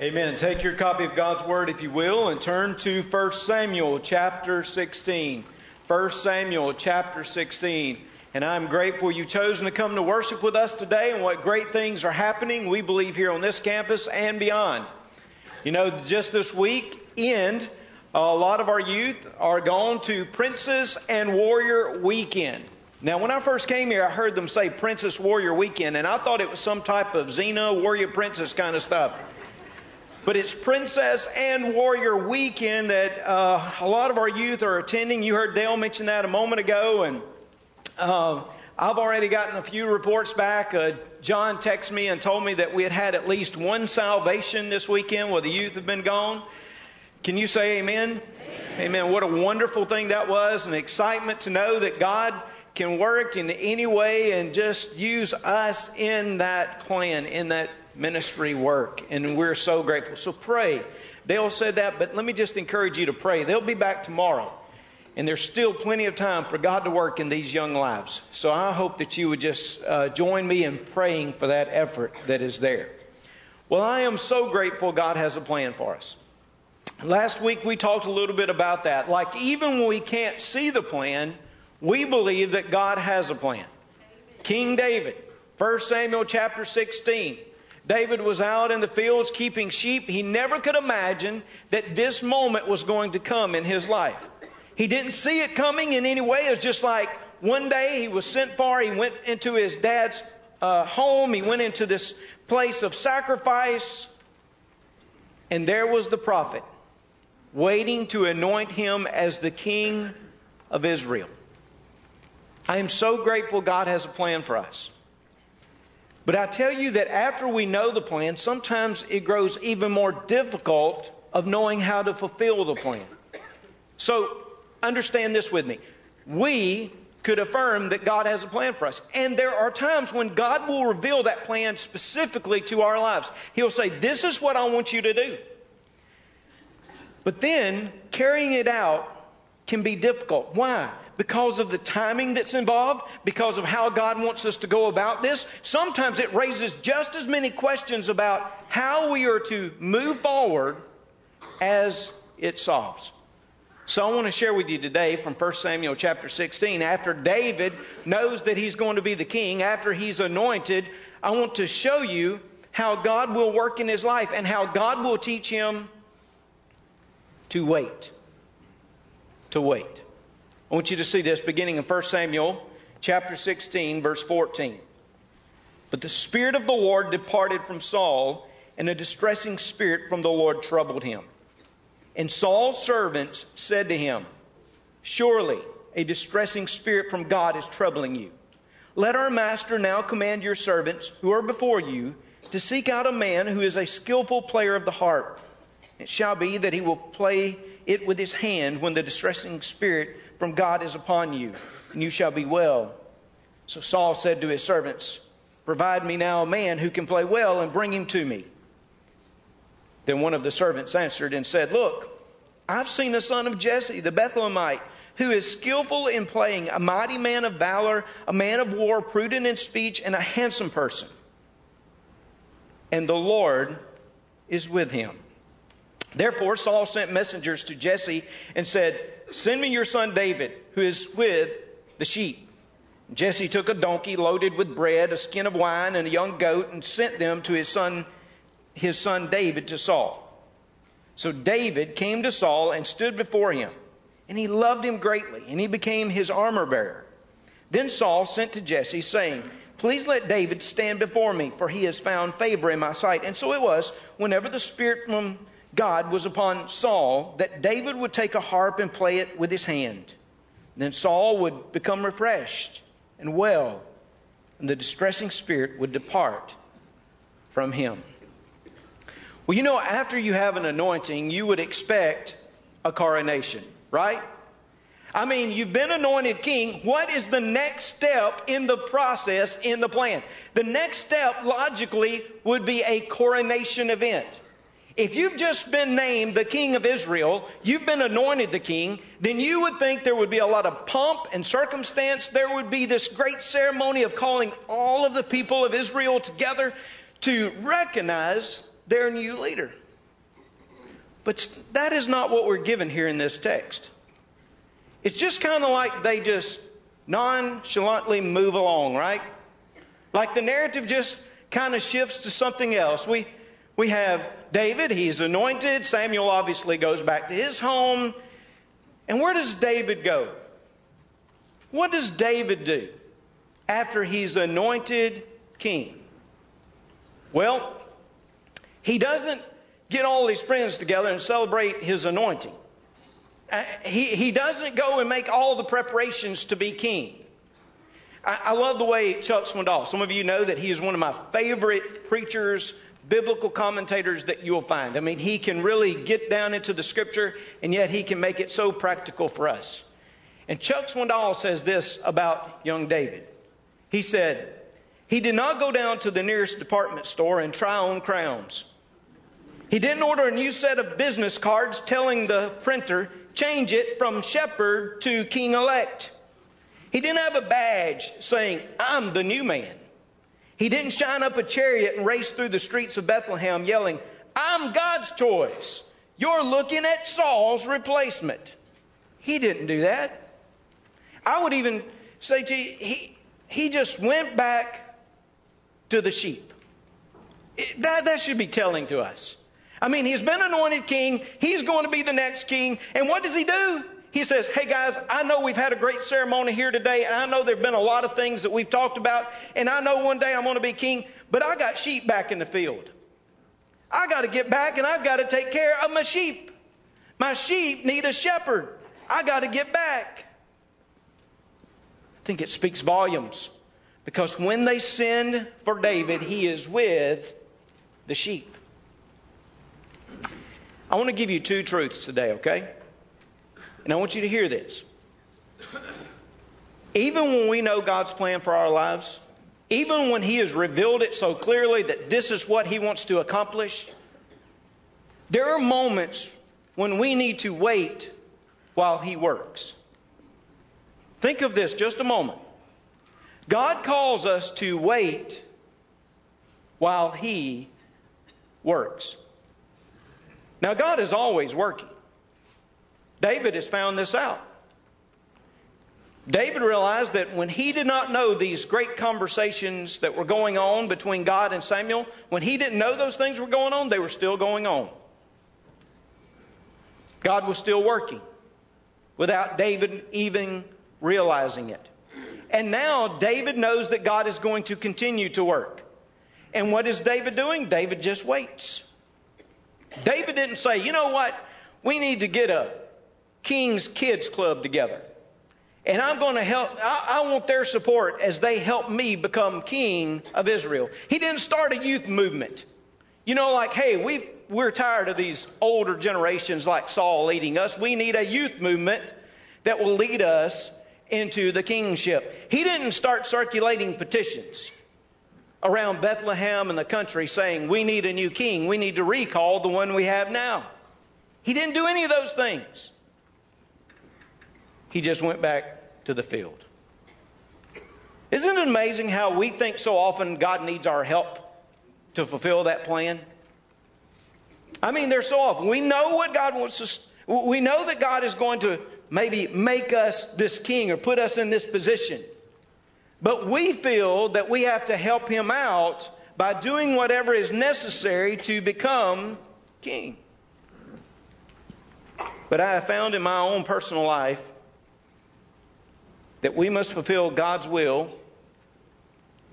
Amen. Take your copy of God's Word, if you will, and turn to 1 Samuel chapter 16. 1 Samuel chapter 16. And I'm grateful you've chosen to come to worship with us today and what great things are happening, we believe, here on this campus and beyond. You know, just this week end, a lot of our youth are gone to Princess and Warrior Weekend. Now, when I first came here, I heard them say Princess Warrior Weekend, and I thought it was some type of Xena Warrior Princess kind of stuff. But it's Princess and Warrior Weekend that uh, a lot of our youth are attending. You heard Dale mention that a moment ago, and uh, I've already gotten a few reports back. Uh, John texted me and told me that we had had at least one salvation this weekend where the youth have been gone. Can you say amen? Amen. amen. What a wonderful thing that was, and excitement to know that God can work in any way and just use us in that plan, in that ministry work, and we're so grateful. So pray. Dale said that, but let me just encourage you to pray. They'll be back tomorrow, and there's still plenty of time for God to work in these young lives. So I hope that you would just uh, join me in praying for that effort that is there. Well, I am so grateful God has a plan for us. Last week we talked a little bit about that. Like, even when we can't see the plan, we believe that God has a plan. King David, 1 Samuel chapter 16. David was out in the fields keeping sheep. He never could imagine that this moment was going to come in his life. He didn't see it coming in any way. It was just like one day he was sent for. He went into his dad's uh, home. He went into this place of sacrifice. And there was the prophet waiting to anoint him as the king of Israel. I am so grateful God has a plan for us. But I tell you that after we know the plan, sometimes it grows even more difficult of knowing how to fulfill the plan. So understand this with me. We could affirm that God has a plan for us. And there are times when God will reveal that plan specifically to our lives. He'll say, This is what I want you to do. But then carrying it out can be difficult. Why? because of the timing that's involved, because of how God wants us to go about this. Sometimes it raises just as many questions about how we are to move forward as it solves. So I want to share with you today from 1 Samuel chapter 16. After David knows that he's going to be the king, after he's anointed, I want to show you how God will work in his life and how God will teach him to wait. To wait. I want you to see this beginning in 1 Samuel chapter 16, verse 14. But the Spirit of the Lord departed from Saul, and a distressing spirit from the Lord troubled him. And Saul's servants said to him, Surely a distressing spirit from God is troubling you. Let our master now command your servants who are before you to seek out a man who is a skillful player of the harp. It shall be that he will play it with his hand when the distressing spirit from God is upon you, and you shall be well. So Saul said to his servants, Provide me now a man who can play well and bring him to me. Then one of the servants answered and said, Look, I've seen a son of Jesse, the Bethlehemite, who is skillful in playing, a mighty man of valor, a man of war, prudent in speech, and a handsome person. And the Lord is with him. Therefore, Saul sent messengers to Jesse and said, Send me your son David, who is with the sheep. Jesse took a donkey loaded with bread, a skin of wine, and a young goat, and sent them to his son, his son David to Saul. So David came to Saul and stood before him, and he loved him greatly, and he became his armor bearer. Then Saul sent to Jesse, saying, Please let David stand before me, for he has found favor in my sight. And so it was, whenever the Spirit from God was upon Saul that David would take a harp and play it with his hand. then Saul would become refreshed and well, and the distressing spirit would depart from him. Well, you know, after you have an anointing, you would expect a coronation, right? I mean, you've been anointed king. What is the next step in the process, in the plan? The next step, logically, would be a coronation event. If you've just been named the king of Israel, you've been anointed the king, then you would think there would be a lot of pomp and circumstance. There would be this great ceremony of calling all of the people of Israel together to recognize their new leader. But that is not what we're given here in this text. It's just kind of like they just nonchalantly move along, right? Like the narrative just kind of shifts to something else. We, we have David, he's anointed. Samuel obviously goes back to his home. And where does David go? What does David do after he's anointed king? Well, he doesn't get all his friends together and celebrate his anointing. Uh, he, he doesn't go and make all the preparations to be king. I, I love the way Chuck Swindoll, some of you know that he is one of my favorite preachers, biblical commentators that you'll find. I mean, he can really get down into the scripture, and yet he can make it so practical for us. And Chuck Swindoll says this about young David. He said, He did not go down to the nearest department store and try on crowns. He didn't order a new set of business cards telling the printer, change it from shepherd to king elect. He didn't have a badge saying, I'm the new man. He didn't shine up a chariot and race through the streets of Bethlehem yelling, I'm God's choice. You're looking at Saul's replacement. He didn't do that. I would even say to you, he, he just went back to the sheep. That, that should be telling to us. I mean, he's been anointed king. He's going to be the next king. And what does he do? He says, Hey guys, I know we've had a great ceremony here today, and I know there have been a lot of things that we've talked about, and I know one day I'm going to be king, but I got sheep back in the field. I got to get back and I've got to take care of my sheep. My sheep need a shepherd. I got to get back. I think it speaks volumes because when they send for David, he is with the sheep. I want to give you two truths today, okay? And I want you to hear this. Even when we know God's plan for our lives, even when He has revealed it so clearly that this is what He wants to accomplish, there are moments when we need to wait while He works. Think of this just a moment. God calls us to wait while He works. Now, God is always working. David has found this out. David realized that when he did not know these great conversations that were going on between God and Samuel, when he didn't know those things were going on, they were still going on. God was still working without David even realizing it. And now David knows that God is going to continue to work. And what is David doing? David just waits. David didn't say, you know what? We need to get a King's Kids Club together. And I'm going to help, I, I, want their support as they help me become king of Israel. He didn't start a youth movement. You know, like, hey, we we're tired of these older generations like Saul leading us. We need a youth movement that will lead us into the kingship. He didn't start circulating petitions around Bethlehem and the country saying, We need a new king. We need to recall the one we have now. He didn't do any of those things. He just went back to the field. Isn't it amazing how we think so often God needs our help to fulfill that plan? I mean, there's so often. We know what God wants us, we know that God is going to maybe make us this king or put us in this position. But we feel that we have to help him out by doing whatever is necessary to become king. But I have found in my own personal life that we must fulfill God's will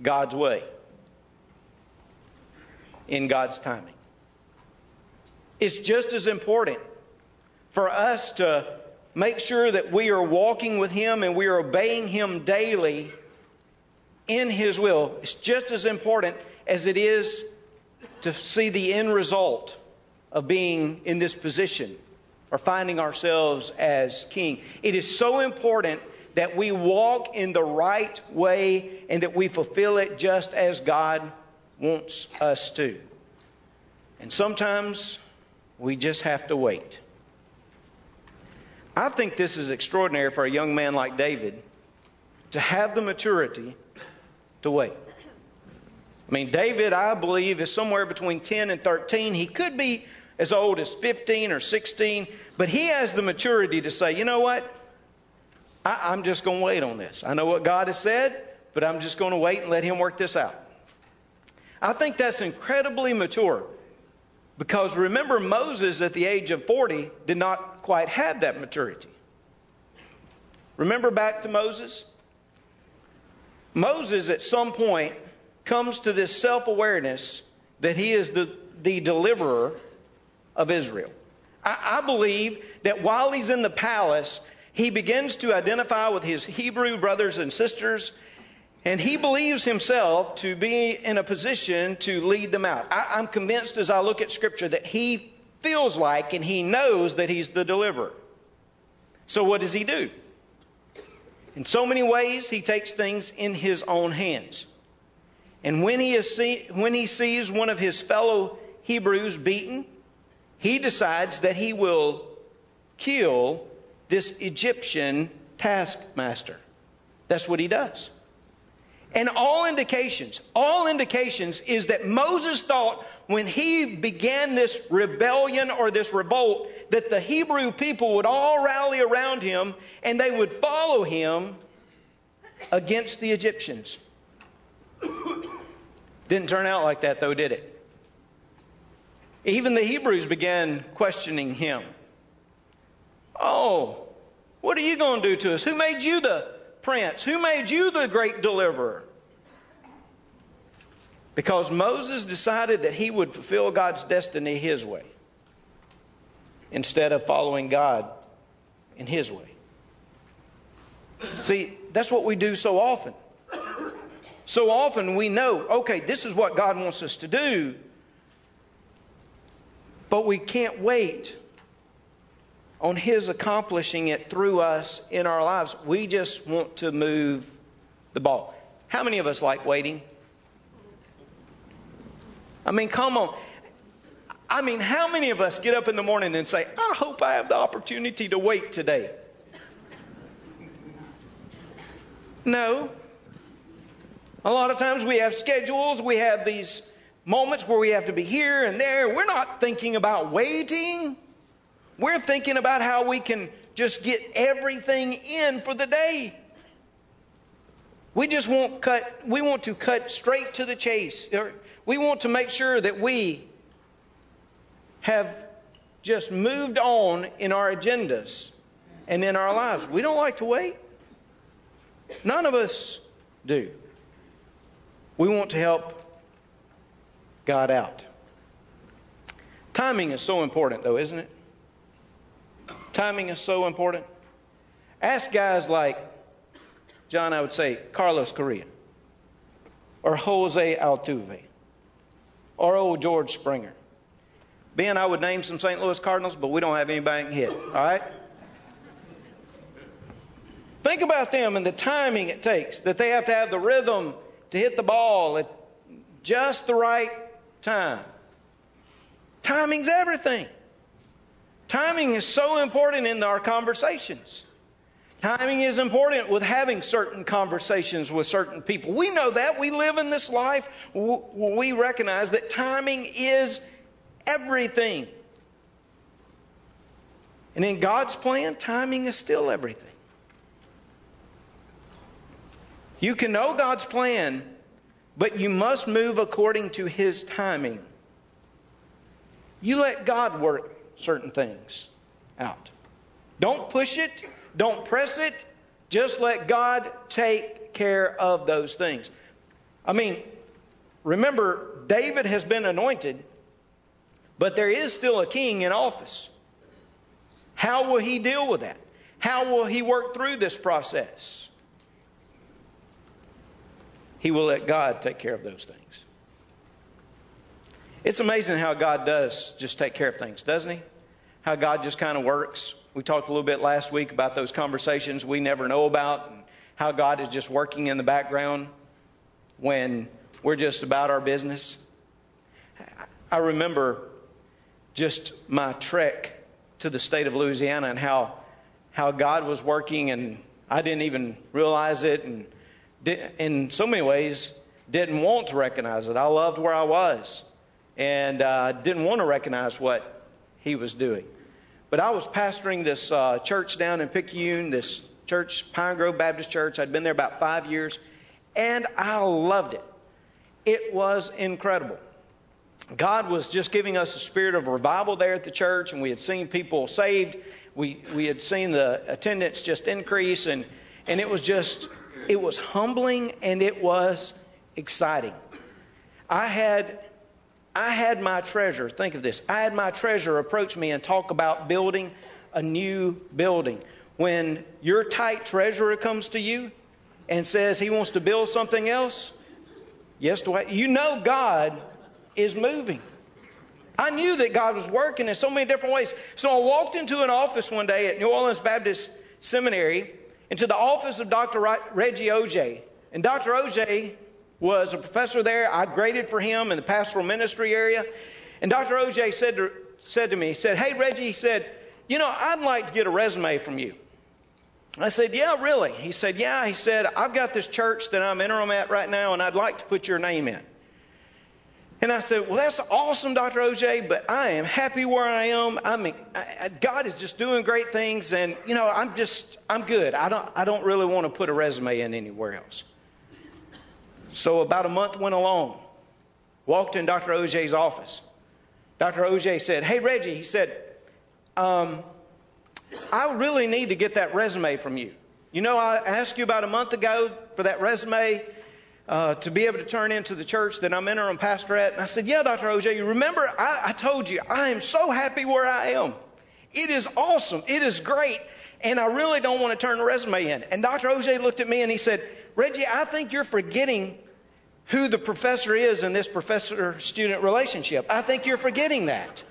God's way in God's timing. It's just as important for us to make sure that we are walking with Him and we are obeying Him daily in His will. It's just as important as it is to see the end result of being in this position or finding ourselves as king. It is so important that we walk in the right way and that we fulfill it just as God wants us to. And sometimes we just have to wait. I think this is extraordinary for a young man like David to have the maturity to wait. I mean, David, I believe, is somewhere between 10 and 13. He could be as old as 15 or 16, but he has the maturity to say, you know what? I, am just going to wait on this. I know what God has said, but I'm just going to wait and let him work this out. I think that's incredibly mature because remember, Moses at the age of 40 did not quite have that maturity. Remember back to Moses? Moses, at some point, comes to this self awareness that he is the, the deliverer of Israel. I, I believe that while he's in the palace, he begins to identify with his Hebrew brothers and sisters, and he believes himself to be in a position to lead them out. I, I'm convinced as I look at Scripture that he feels like and he knows that he's the deliverer. So, what does he do? In so many ways, he takes things in his own hands. And when he, see, when he sees one of his fellow Hebrews beaten, he decides that he will kill this Egyptian taskmaster. That's what he does. And all indications, all indications is that Moses thought when he began this rebellion or this revolt that the Hebrew people would all rally around him and they would follow him against the Egyptians. Didn't turn out like that though, did it? Even the Hebrews began questioning him. Oh, what are you going to do to us? Who made you the prince? Who made you the great deliverer? Because Moses decided that he would fulfill God's destiny his way instead of following God in his way. See, that's what we do so often. So often we know, okay, this is what God wants us to do, but we can't wait on His accomplishing it through us in our lives. We just want to move the ball. How many of us like waiting? I mean, come on. I mean, how many of us get up in the morning and say, I hope I have the opportunity to wait today? No. A lot of times we have schedules, we have these moments where we have to be here and there. We're not thinking about waiting. We're thinking about how we can just get everything in for the day. We just want cut we want to cut straight to the chase. We want to make sure that we have just moved on in our agendas and in our lives. We don't like to wait. None of us do. We want to help God out. Timing is so important, though, isn't it? Timing is so important. Ask guys like John, I would say, Carlos Correa, or Jose Altuve, or old George Springer. Ben, I would name some St. Louis Cardinals, but we don't have anybody hit, all right? Think about them and the timing it takes, that they have to have the rhythm to hit the ball at just the right time. Timing's everything. Timing is so important in our conversations. Timing is important with having certain conversations with certain people. We know that. We live in this life. We recognize that timing is everything. And in God's plan, timing is still everything. You can know God's plan, but you must move according to His timing. You let God work certain things out. Don't push it, don't press it, just let God take care of those things. I mean, remember, David has been anointed, but there is still a king in office. How will he deal with that? How will he work through this process? He will let God take care of those things. It's amazing how God does just take care of things, doesn't He? How God just kind of works. We talked a little bit last week about those conversations we never know about and how God is just working in the background when we're just about our business. I remember just my trek to the state of Louisiana and how, how God was working, and I didn't even realize it. And in so many ways, didn't want to recognize it. I loved where I was and uh, didn't want to recognize what he was doing. But I was pastoring this uh, church down in Picayune, this church, Pine Grove Baptist Church. I'd been there about five years, and I loved it. It was incredible. God was just giving us a spirit of revival there at the church, and we had seen people saved. We, we had seen the attendance just increase, and, and it was just, it was humbling and it was exciting. I had, I had my treasure, think of this, I had my treasure approach me and talk about building a new building. When your tight treasurer comes to you and says he wants to build something else, yes, Dwight, you know God is moving. I knew that God was working in so many different ways. So I walked into an office one day at New Orleans Baptist Seminary, into the office of Dr. Reggie Ogea. And Dr. Ogea was a professor there. I graded for him in the pastoral ministry area. And Dr. Ogea said to, said to me, he said, Hey, Reggie, he said, You know, I'd like to get a resume from you. I said, Yeah, really? He said, Yeah. He said, I've got this church that I'm interim at right now, and I'd like to put your name in. And I said, Well, that's awesome, Dr. Ogea, but I am happy where I am. I mean, I, God is just doing great things, and, you know, I'm just, I'm good. I don't, I don't really want to put a resume in anywhere else. So about a month went along. Walked in Dr. Ogea's office. Dr. Ogea said, Hey, Reggie, he said, um, I really need to get that resume from you. You know, I asked you about a month ago for that resume uh, to be able to turn into the church that I'm interim pastor at. And I said, Yeah, Dr. Ogea, you remember I, I told you I am so happy where I am. It is awesome. It is great. And I really don't want to turn the resume in. And Dr. Ogea looked at me and he said, Reggie, I think you're forgetting who the professor is in this professor student relationship. I think you're forgetting that.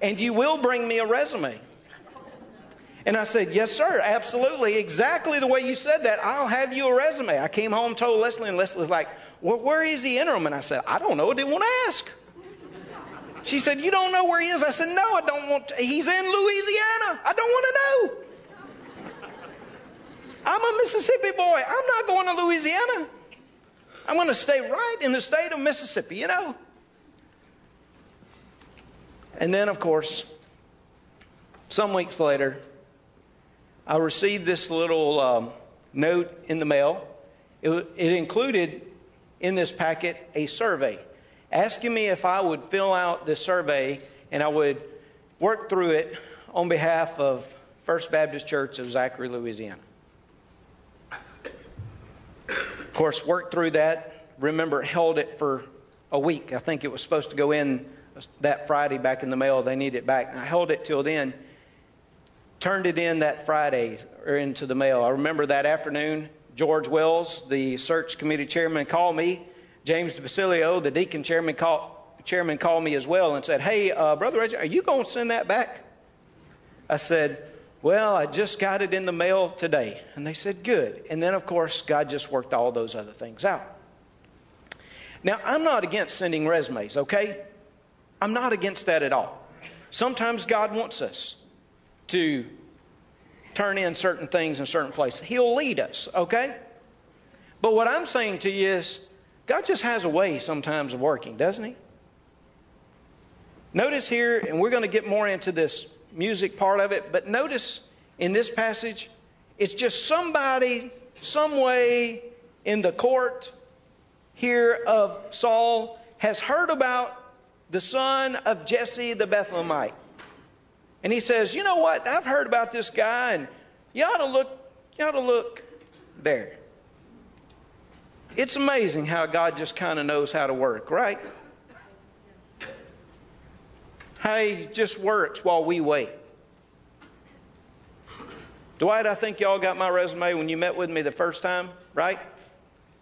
And you will bring me a resume. And I said, Yes, sir, absolutely. Exactly the way you said that. I'll have you a resume. I came home, told Leslie, and Leslie was like, well, Where is the interim? And I said, I don't know. I didn't want to ask. She said, You don't know where he is? I said, No, I don't want to. He's in Louisiana. I don't want to know. I'm a Mississippi boy. I'm not going to Louisiana. I'm going to stay right in the state of Mississippi, you know? And then, of course, some weeks later, I received this little um, note in the mail. It, it included in this packet a survey asking me if I would fill out this survey and I would work through it on behalf of First Baptist Church of Zachary, Louisiana. Of course, worked through that. Remember, held it for a week. I think it was supposed to go in that Friday back in the mail. They need it back. And I held it till then turned it in that Friday or into the mail. I remember that afternoon, George Wells, the search committee chairman, called me. James Basilio, the deacon chairman, called, chairman called me as well and said, Hey, uh, Brother Reggie, are you going to send that back? I said, Well, I just got it in the mail today. And they said, Good. And then, of course, God just worked all those other things out. Now, I'm not against sending resumes, okay? I'm not against that at all. Sometimes God wants us to turn in certain things in certain places. He'll lead us, okay? But what I'm saying to you is, God just has a way sometimes of working, doesn't He? Notice here, and we're going to get more into this music part of it, but notice in this passage, it's just somebody, some way in the court here of Saul has heard about the son of Jesse the Bethlehemite. And he says, You know what? I've heard about this guy, and you ought to look, you ought to look there. It's amazing how God just kind of knows how to work, right? How he just works while we wait. Dwight, I think y'all got my resume when you met with me the first time, right?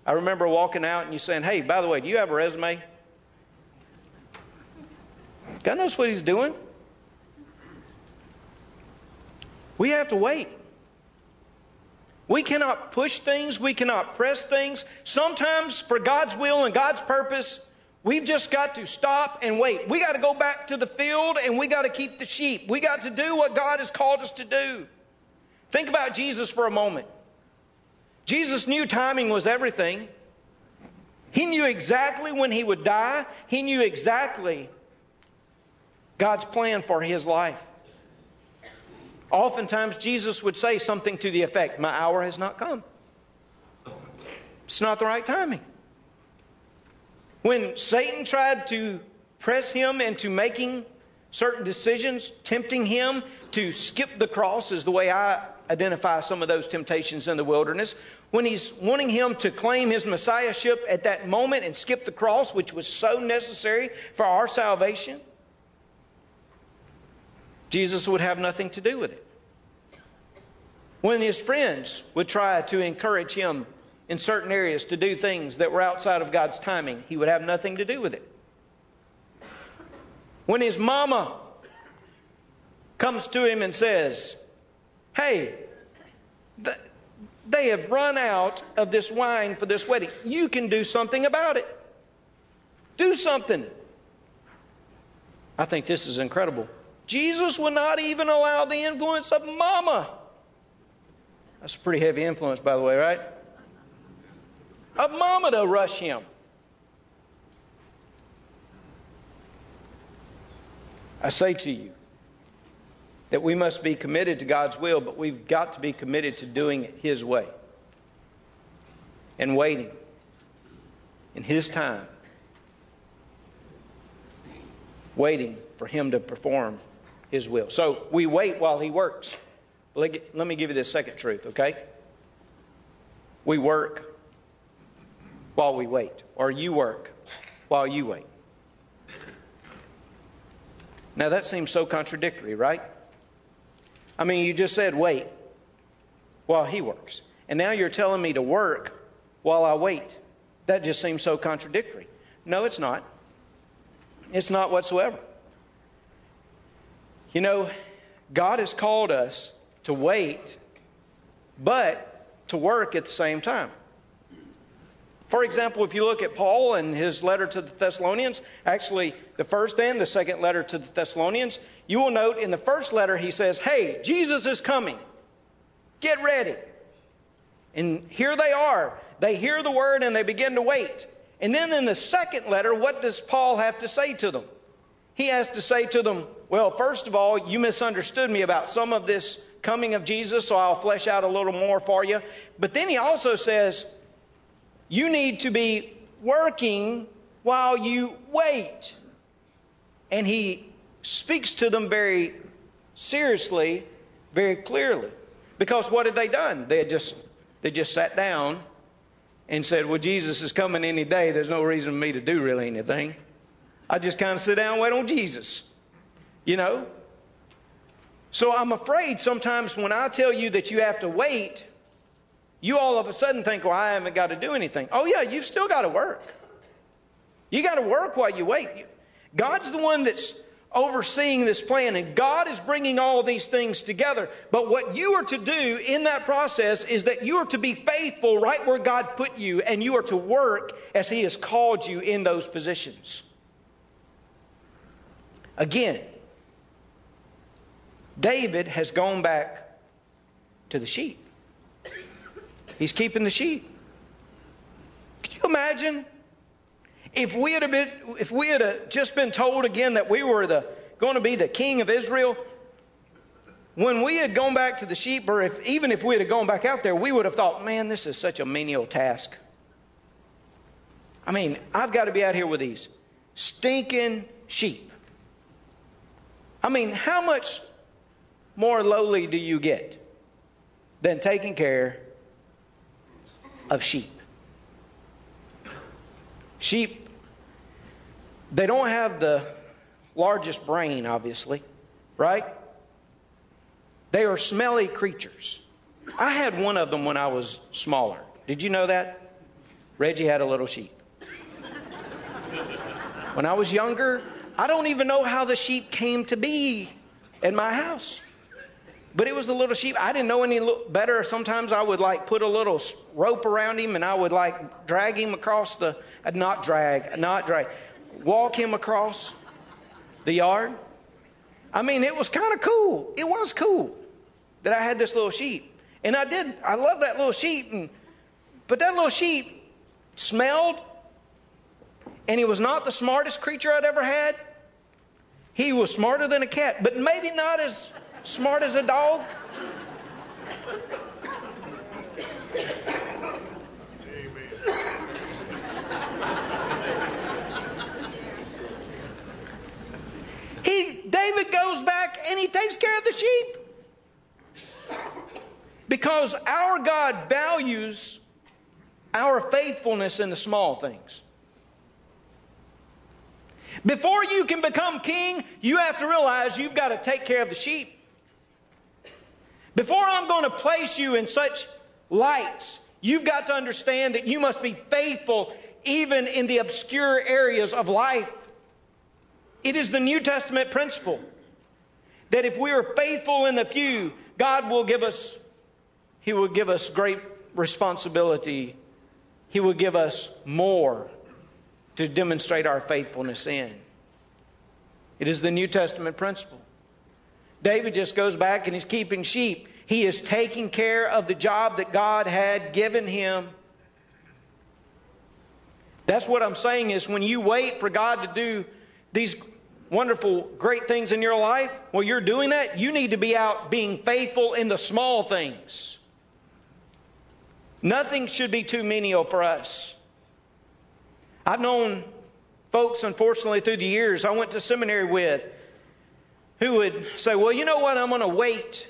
I remember walking out and you saying, Hey, by the way, do you have a resume? God knows what he's doing. We have to wait. We cannot push things, we cannot press things. Sometimes, for God's will and God's purpose, we've just got to stop and wait. We got to go back to the field and we got to keep the sheep. We got to do what God has called us to do. Think about Jesus for a moment. Jesus knew timing was everything. He knew exactly when he would die. He knew exactly God's plan for his life. Oftentimes, Jesus would say something to the effect, My hour has not come. It's not the right timing. When Satan tried to press him into making certain decisions, tempting him to skip the cross, is the way I identify some of those temptations in the wilderness. When he's wanting him to claim his messiahship at that moment and skip the cross, which was so necessary for our salvation, Jesus would have nothing to do with it. When his friends would try to encourage him in certain areas to do things that were outside of God's timing, he would have nothing to do with it. When his mama comes to him and says, Hey, they have run out of this wine for this wedding. You can do something about it. Do something. I think this is incredible. Jesus would not even allow the influence of mama. That's a pretty heavy influence, by the way, right? Of mama to rush him. I say to you that we must be committed to God's will, but we've got to be committed to doing it His way and waiting in His time, waiting for Him to perform his will. So we wait while he works. Let me give you this second truth, okay? We work while we wait, or you work while you wait. Now that seems so contradictory, right? I mean, you just said wait while he works. And now you're telling me to work while I wait. That just seems so contradictory. No, it's not. It's not whatsoever. You know, God has called us to wait, but to work at the same time. For example, if you look at Paul and his letter to the Thessalonians, actually the first and the second letter to the Thessalonians, you will note in the first letter he says, Hey, Jesus is coming. Get ready. And here they are. They hear the word and they begin to wait. And then in the second letter, what does Paul have to say to them? He has to say to them, well, first of all, you misunderstood me about some of this coming of Jesus, so I'll flesh out a little more for you. But then he also says, you need to be working while you wait. And he speaks to them very seriously, very clearly. Because what had they done? They had just they just sat down and said, Well, Jesus is coming any day. There's no reason for me to do really anything. I just kind of sit down and wait on Jesus you know? So I'm afraid sometimes when I tell you that you have to wait, you all of a sudden think, well, I haven't got to do anything. Oh, yeah, you've still got to work. You got to work while you wait. God's the one that's overseeing this plan, and God is bringing all these things together. But what you are to do in that process is that you are to be faithful right where God put you, and you are to work as He has called you in those positions. Again, David has gone back to the sheep. He's keeping the sheep. Could you imagine if we had been, if we had just been told again that we were the, going to be the king of Israel? When we had gone back to the sheep, or if, even if we had gone back out there, we would have thought, man, this is such a menial task. I mean, I've got to be out here with these stinking sheep. I mean, how much more lowly do you get than taking care of sheep? Sheep, they don't have the largest brain, obviously, right? They are smelly creatures. I had one of them when I was smaller. Did you know that? Reggie had a little sheep. When I was younger, I don't even know how the sheep came to be in my house. But it was the little sheep. I didn't know any better. Sometimes I would like put a little rope around him and I would like drag him across the, uh, not drag, not drag, walk him across the yard. I mean, it was kind of cool. It was cool that I had this little sheep. And I did, I love that little sheep. And, but that little sheep smelled, and he was not the smartest creature I'd ever had. He was smarter than a cat, but maybe not as smart as a dog. He David goes back and he takes care of the sheep. Because our God values our faithfulness in the small things. Before you can become king, you have to realize you've got to take care of the sheep. Before I'm going to place you in such lights, you've got to understand that you must be faithful even in the obscure areas of life. It is the New Testament principle that if we are faithful in the few, God will give us, He will give us great responsibility. He will give us more to demonstrate our faithfulness in. It is the New Testament principle. David just goes back and he's keeping sheep. He is taking care of the job that God had given him. That's what I'm saying is when you wait for God to do these wonderful, great things in your life, well, you're doing that, you need to be out being faithful in the small things. Nothing should be too menial for us. I've known folks, unfortunately, through the years I went to seminary with who would say, Well, you know what? I'm going to wait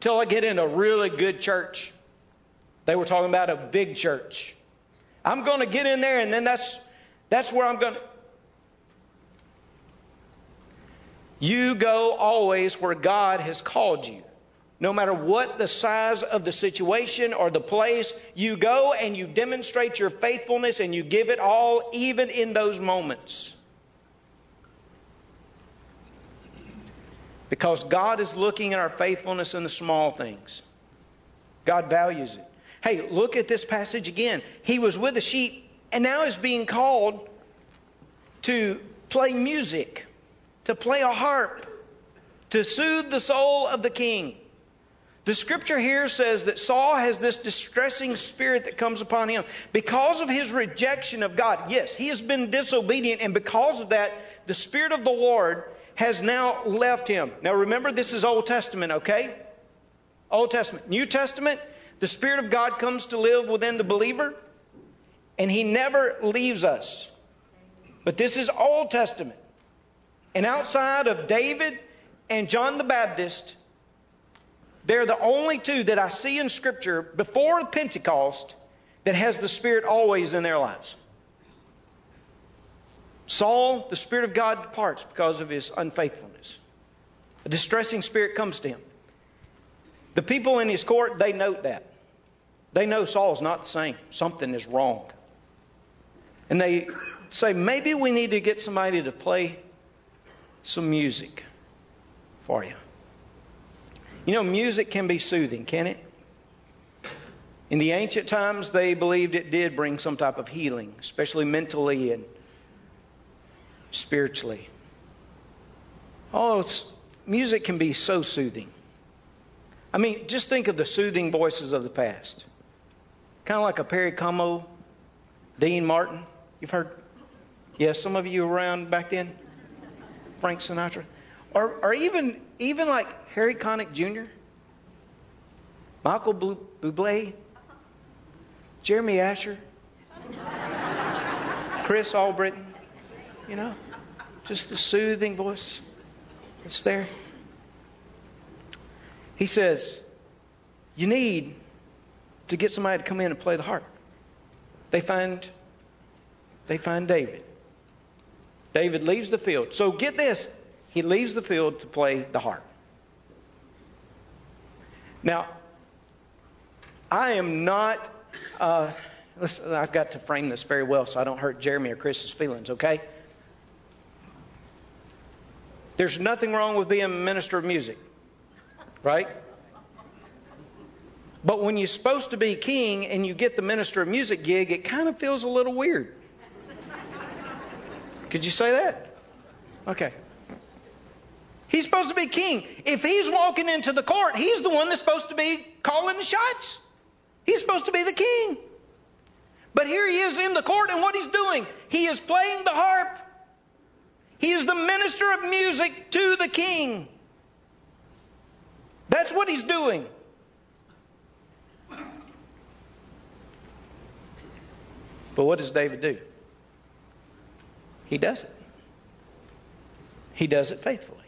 till I get in a really good church. They were talking about a big church. I'm going to get in there, and then that's, that's where I'm going to. You go always where God has called you. No matter what the size of the situation or the place, you go and you demonstrate your faithfulness and you give it all, even in those moments. Because God is looking at our faithfulness in the small things. God values it. Hey, look at this passage again. He was with the sheep and now is being called to play music, to play a harp, to soothe the soul of the king. The scripture here says that Saul has this distressing spirit that comes upon him because of his rejection of God. Yes, he has been disobedient, and because of that, the Spirit of the Lord has now left him. Now remember, this is Old Testament, okay? Old Testament. New Testament, the Spirit of God comes to live within the believer, and he never leaves us. But this is Old Testament. And outside of David and John the Baptist, they're the only two that I see in Scripture before Pentecost that has the Spirit always in their lives. Saul, the Spirit of God departs because of his unfaithfulness. A distressing spirit comes to him. The people in his court, they note that. They know Saul's not the same. Something is wrong. And they say, maybe we need to get somebody to play some music for you. You know, music can be soothing, can it? In the ancient times, they believed it did bring some type of healing, especially mentally and spiritually. Oh, music can be so soothing. I mean, just think of the soothing voices of the past. Kind of like a Perry Como, Dean Martin. You've heard? Yeah, some of you around back then. Frank Sinatra. Or, or even, even like Harry Connick Jr., Michael Bublé, Jeremy Asher, Chris Albritton, you know, just the soothing voice. It's there. He says, You need to get somebody to come in and play the harp. They find they find David. David leaves the field. So get this, he leaves the field to play the harp. Now, I am not, uh, I've got to frame this very well so I don't hurt Jeremy or Chris's feelings, okay? There's nothing wrong with being a minister of music, right? But when you're supposed to be king and you get the minister of music gig, it kind of feels a little weird. Could you say that? Okay. He's supposed to be king. If he's walking into the court, he's the one that's supposed to be calling the shots. He's supposed to be the king. But here he is in the court, and what he's doing, he is playing the harp. He is the minister of music to the king. That's what he's doing. But what does David do? He does it. He does it faithfully.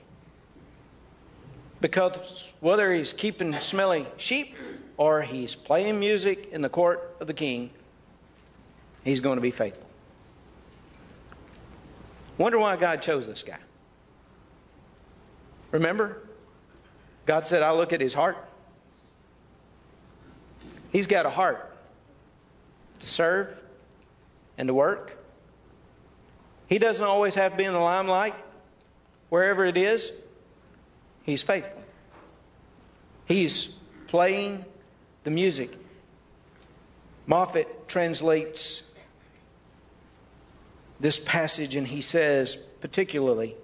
Because whether he's keeping smelly sheep or he's playing music in the court of the king, he's going to be faithful. Wonder why God chose this guy. Remember? God said, I look at his heart. He's got a heart to serve and to work. He doesn't always have to be in the limelight, wherever it is. He's faithful. He's playing the music. Moffatt translates this passage and he says, particularly,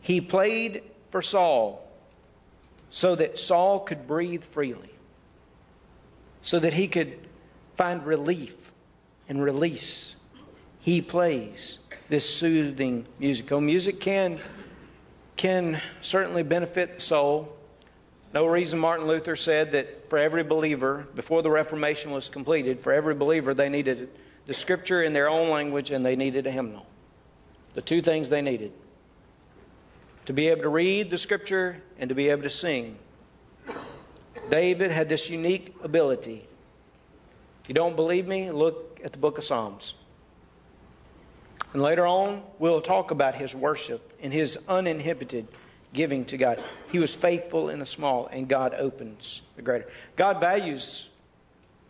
he played for Saul so that Saul could breathe freely, so that he could find relief and release. He plays this soothing music. Oh, music can, can certainly benefit the soul. No reason Martin Luther said that for every believer, before the Reformation was completed, for every believer they needed the scripture in their own language and they needed a hymnal. The two things they needed to be able to read the scripture and to be able to sing. David had this unique ability. If you don't believe me, look at the book of Psalms. And later on, we'll talk about his worship and his uninhibited giving to God. He was faithful in the small, and God opens the greater. God values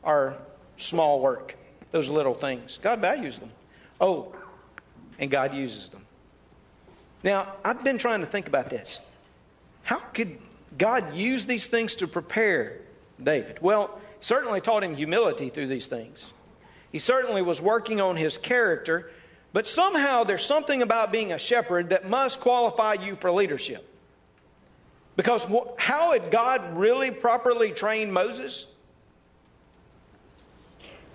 our small work, those little things. God values them. Oh, and God uses them. Now, I've been trying to think about this. How could God use these things to prepare David? Well, certainly taught him humility through these things. He certainly was working on his character, but somehow there's something about being a shepherd that must qualify you for leadership. Because how had God really properly trained Moses?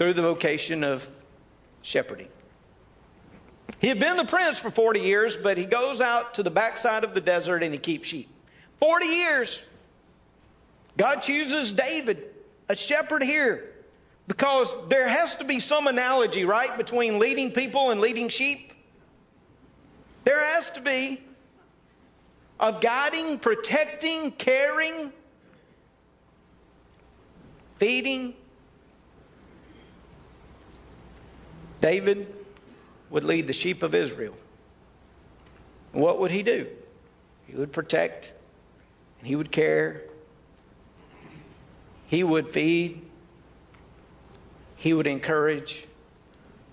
Through the vocation of shepherding. He had been the prince for 40 years, but he goes out to the backside of the desert and he keeps sheep. 40 years. God chooses David, a shepherd here, because there has to be some analogy, right, between leading people and leading sheep. There has to be of guiding, protecting, caring, feeding. David would lead the sheep of Israel. what would he do? He would protect, and he would care, he would feed, he would encourage,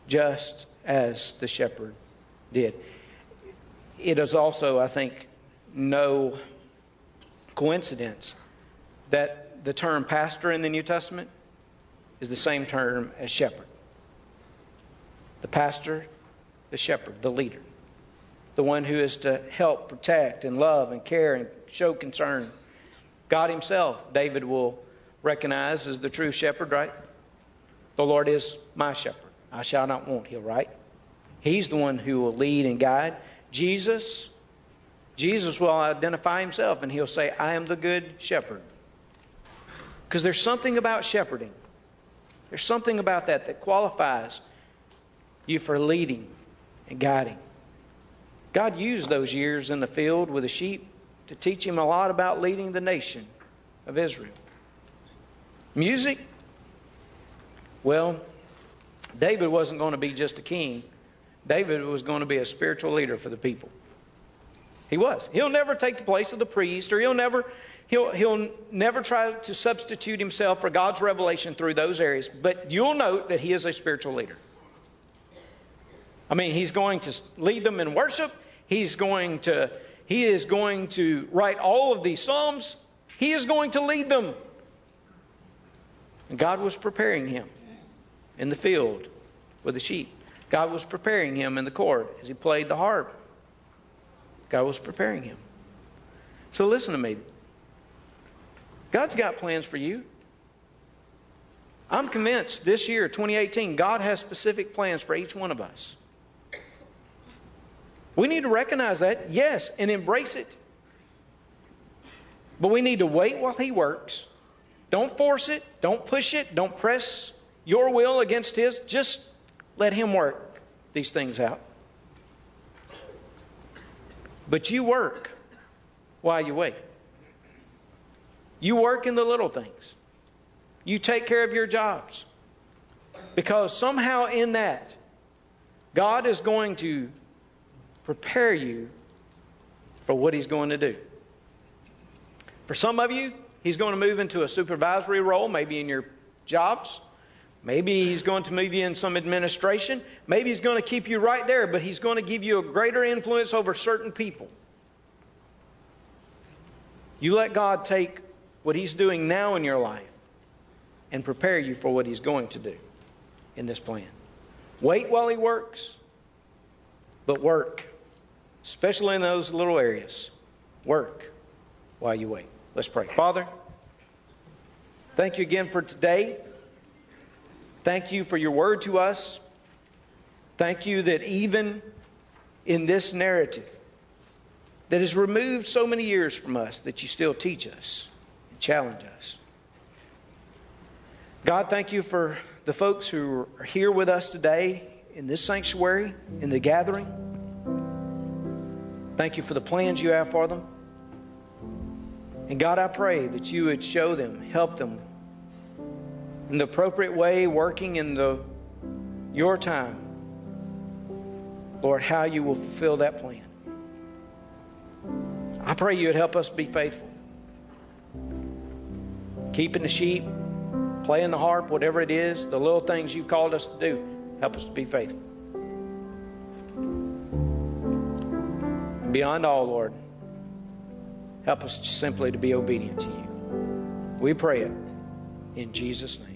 just as the shepherd did. It is also, I think, no coincidence that the term pastor in the New Testament is the same term as shepherd. The pastor the shepherd, the leader, the one who is to help, protect, and love, and care, and show concern. God Himself, David will recognize as the true shepherd, right? The Lord is my shepherd. I shall not want, he'll write. He's the one who will lead and guide. Jesus, Jesus will identify himself and he'll say, I am the good shepherd. Because there's something about shepherding. There's something about that that qualifies you for leading and guiding. God used those years in the field with the sheep to teach him a lot about leading the nation of Israel. Music, well, David wasn't going to be just a king. David was going to be a spiritual leader for the people. He was. He'll never take the place of the priest, or he'll never he'll he'll never try to substitute himself for God's revelation through those areas. But you'll note that he is a spiritual leader. I mean, he's going to lead them in worship. He's going to, he is going to write all of these Psalms. He is going to lead them. And God was preparing him in the field with the sheep. God was preparing him in the court as he played the harp. God was preparing him. So listen to me. God's got plans for you. I'm convinced this year, 2018, God has specific plans for each one of us. We need to recognize that, yes, and embrace it. But we need to wait while He works. Don't force it, don't push it, don't press your will against His. Just let Him work these things out. But you work while you wait. You work in the little things. You take care of your jobs. Because somehow in that, God is going to prepare you for what He's going to do. For some of you, He's going to move into a supervisory role, maybe in your jobs. Maybe He's going to move you in some administration. Maybe He's going to keep you right there, but He's going to give you a greater influence over certain people. You let God take what He's doing now in your life and prepare you for what He's going to do in this plan. Wait while He works, but work, especially in those little areas. Work while you wait. Let's pray. Father, thank you again for today. Thank you for your word to us. Thank you that even in this narrative that has removed so many years from us, that you still teach us and challenge us. God, thank you for the folks who are here with us today in this sanctuary, in the gathering. Thank you for the plans you have for them. And God, I pray that you would show them, help them in the appropriate way, working in the your time. Lord, how you will fulfill that plan. I pray you would help us be faithful. Keeping the sheep, playing the harp, whatever it is, the little things you've called us to do, help us to be faithful. Beyond all, Lord, help us simply to be obedient to you. We pray it in Jesus' name.